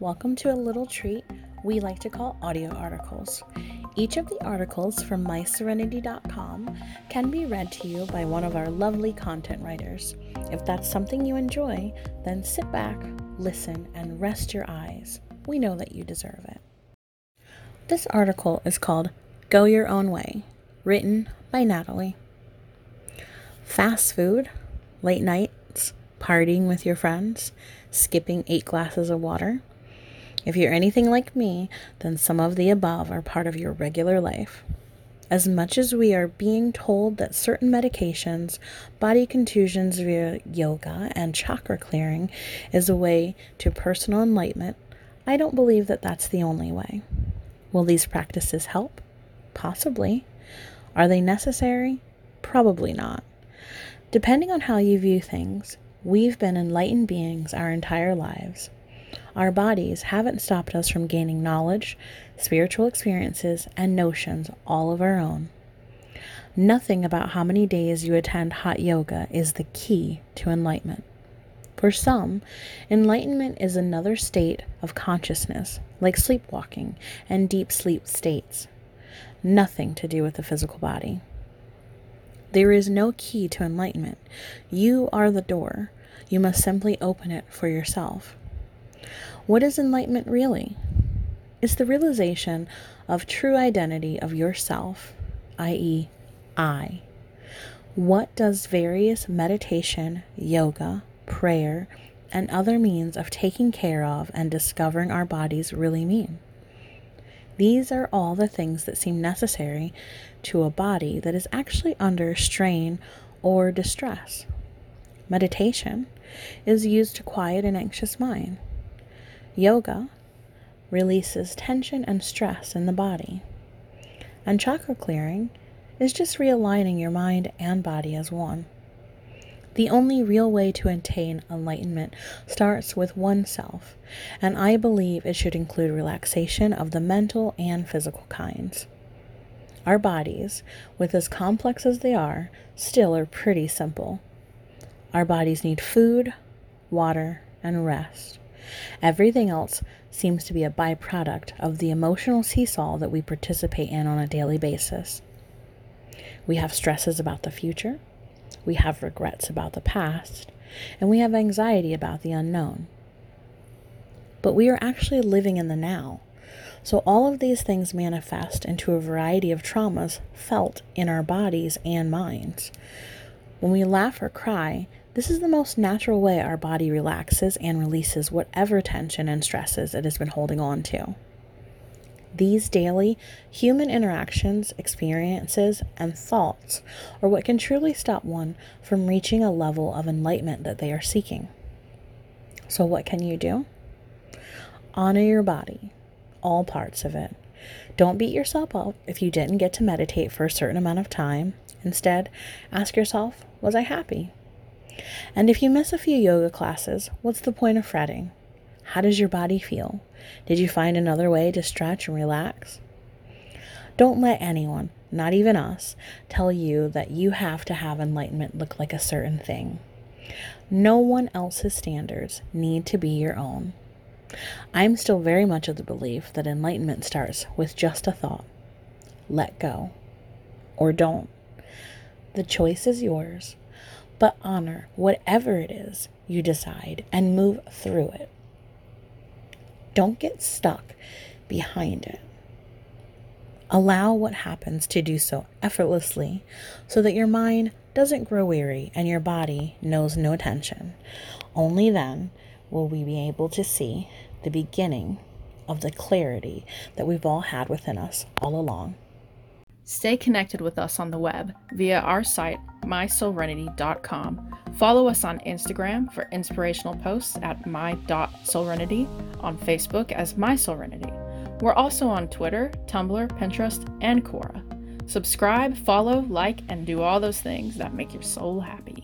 welcome to a little treat we like to call audio articles. Each of the articles from mysoulrenity.com can be read to you by one of our lovely content writers. If that's something you enjoy, then sit back, listen, and rest your eyes. We know that you deserve it. This article is called Go Your Own Way, written by Natalie. Fast food, late nights, partying with your friends, skipping eight glasses of water. If you're anything like me, then some of the above are part of your regular life. As much as we are being told that certain medications, body contusions via yoga, and chakra clearing is a way to personal enlightenment, I don't believe that that's the only way. Will these practices help? Possibly. Are they necessary? Probably not. Depending on how you view things, we've been enlightened beings our entire lives. Our bodies haven't stopped us from gaining knowledge, spiritual experiences, and notions all of our own. Nothing about how many days you attend hot yoga is the key to enlightenment. For some, enlightenment is another state of consciousness, like sleepwalking and deep sleep states. Nothing to do with the physical body. There is no key to enlightenment. You are the door. You must simply open it for yourself. What is enlightenment really? It's the realization of true identity of yourself, i.e., I. What does various meditation, yoga, prayer, and other means of taking care of and discovering our bodies really mean? These are all the things that seem necessary to a body that is actually under strain or distress. Meditation is used to quiet an anxious mind. Yoga releases tension and stress in the body. And chakra clearing is just realigning your mind and body as one. The only real way to attain enlightenment starts with oneself, and I believe it should include relaxation of the mental and physical kinds. Our bodies, with as complex as they are, still are pretty simple. Our bodies need food, water, and rest. Everything else seems to be a byproduct of the emotional seesaw that we participate in on a daily basis. We have stresses about the future, we have regrets about the past, and we have anxiety about the unknown. But we are actually living in the now. So, all of these things manifest into a variety of traumas felt in our bodies and minds. When we laugh or cry, this is the most natural way our body relaxes and releases whatever tension and stresses it has been holding on to. These daily human interactions, experiences, and thoughts are what can truly stop one from reaching a level of enlightenment that they are seeking. So, what can you do? Honor your body, all parts of it. Don't beat yourself up if you didn't get to meditate for a certain amount of time. Instead, ask yourself, Was I happy? And if you miss a few yoga classes, what's the point of fretting? How does your body feel? Did you find another way to stretch and relax? Don't let anyone, not even us, tell you that you have to have enlightenment look like a certain thing. No one else's standards need to be your own. I'm still very much of the belief that enlightenment starts with just a thought let go, or don't. The choice is yours, but honor whatever it is you decide and move through it. Don't get stuck behind it. Allow what happens to do so effortlessly so that your mind doesn't grow weary and your body knows no tension. Only then will we be able to see the beginning of the clarity that we've all had within us all along. Stay connected with us on the web via our site, mysoulrenity.com. Follow us on Instagram for inspirational posts at my.soulrenity, on Facebook as mysoulrenity. We're also on Twitter, Tumblr, Pinterest, and Quora. Subscribe, follow, like, and do all those things that make your soul happy.